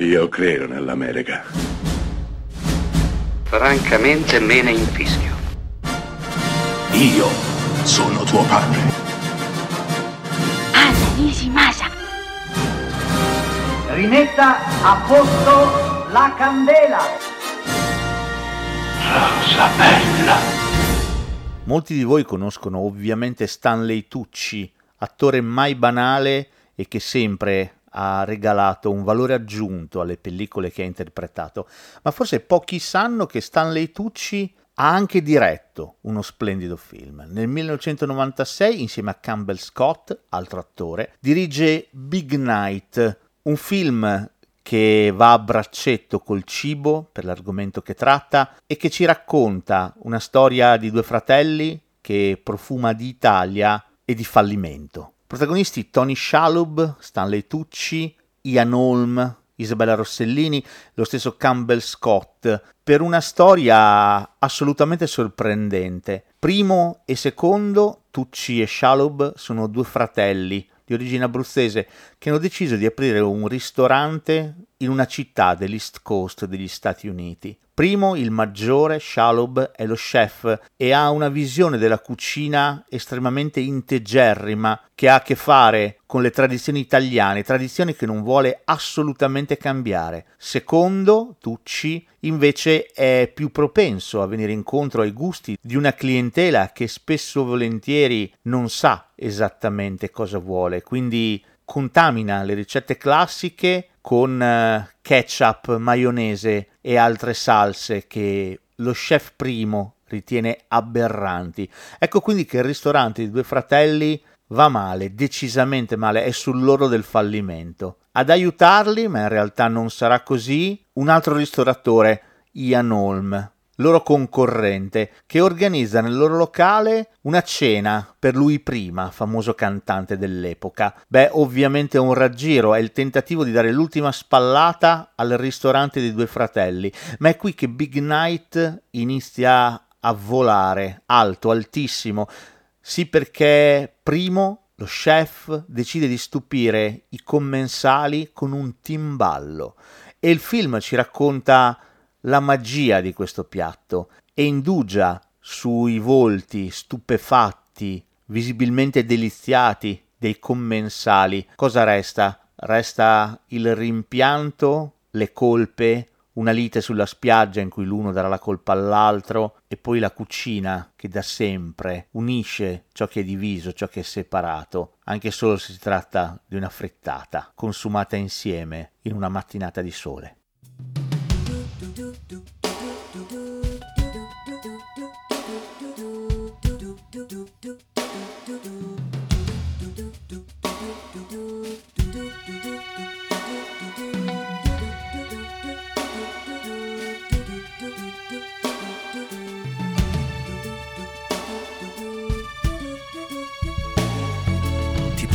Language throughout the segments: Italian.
Io credo nell'America. Francamente me ne infischio. Io sono tuo padre. Anna Nishimasa. Rimetta a posto la candela. Rosa bella. Molti di voi conoscono ovviamente Stanley Tucci, attore mai banale e che sempre ha regalato un valore aggiunto alle pellicole che ha interpretato, ma forse pochi sanno che Stanley Tucci ha anche diretto uno splendido film. Nel 1996, insieme a Campbell Scott, altro attore, dirige Big Night, un film che va a braccetto col cibo per l'argomento che tratta e che ci racconta una storia di due fratelli che profuma di Italia e di fallimento. Protagonisti Tony Shalhoub, Stanley Tucci, Ian Holm, Isabella Rossellini, lo stesso Campbell Scott, per una storia assolutamente sorprendente. Primo e secondo, Tucci e Shalhoub sono due fratelli di origine abruzzese che hanno deciso di aprire un ristorante in una città dell'East Coast degli Stati Uniti. Primo, il maggiore, Shalhoub, è lo chef e ha una visione della cucina estremamente integerrima che ha a che fare con le tradizioni italiane, tradizioni che non vuole assolutamente cambiare. Secondo, Tucci invece è più propenso a venire incontro ai gusti di una clientela che spesso volentieri non sa esattamente cosa vuole, quindi contamina le ricette classiche con uh, ketchup, maionese e altre salse che lo chef primo ritiene aberranti. Ecco quindi che il ristorante di due fratelli va male, decisamente male, è sull'oro del fallimento. Ad aiutarli, ma in realtà non sarà così, un altro ristoratore, Ian Holm, loro concorrente, che organizza nel loro locale una cena per lui prima, famoso cantante dell'epoca. Beh, ovviamente è un raggiro, è il tentativo di dare l'ultima spallata al ristorante dei due fratelli, ma è qui che Big Night inizia a volare, alto, altissimo. Sì, perché primo lo chef decide di stupire i commensali con un timballo e il film ci racconta la magia di questo piatto e indugia sui volti stupefatti, visibilmente deliziati dei commensali. Cosa resta? Resta il rimpianto, le colpe, una lite sulla spiaggia in cui l'uno darà la colpa all'altro e poi la cucina che da sempre unisce ciò che è diviso, ciò che è separato, anche solo se si tratta di una frittata consumata insieme in una mattinata di sole.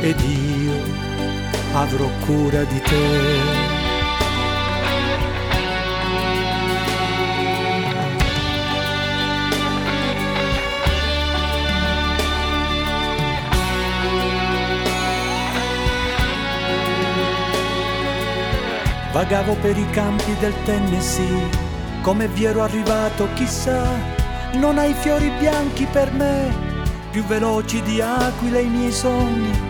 ed io avrò cura di te. Vagavo per i campi del Tennessee, come vi ero arrivato chissà, non hai fiori bianchi per me, più veloci di aquile i miei sogni,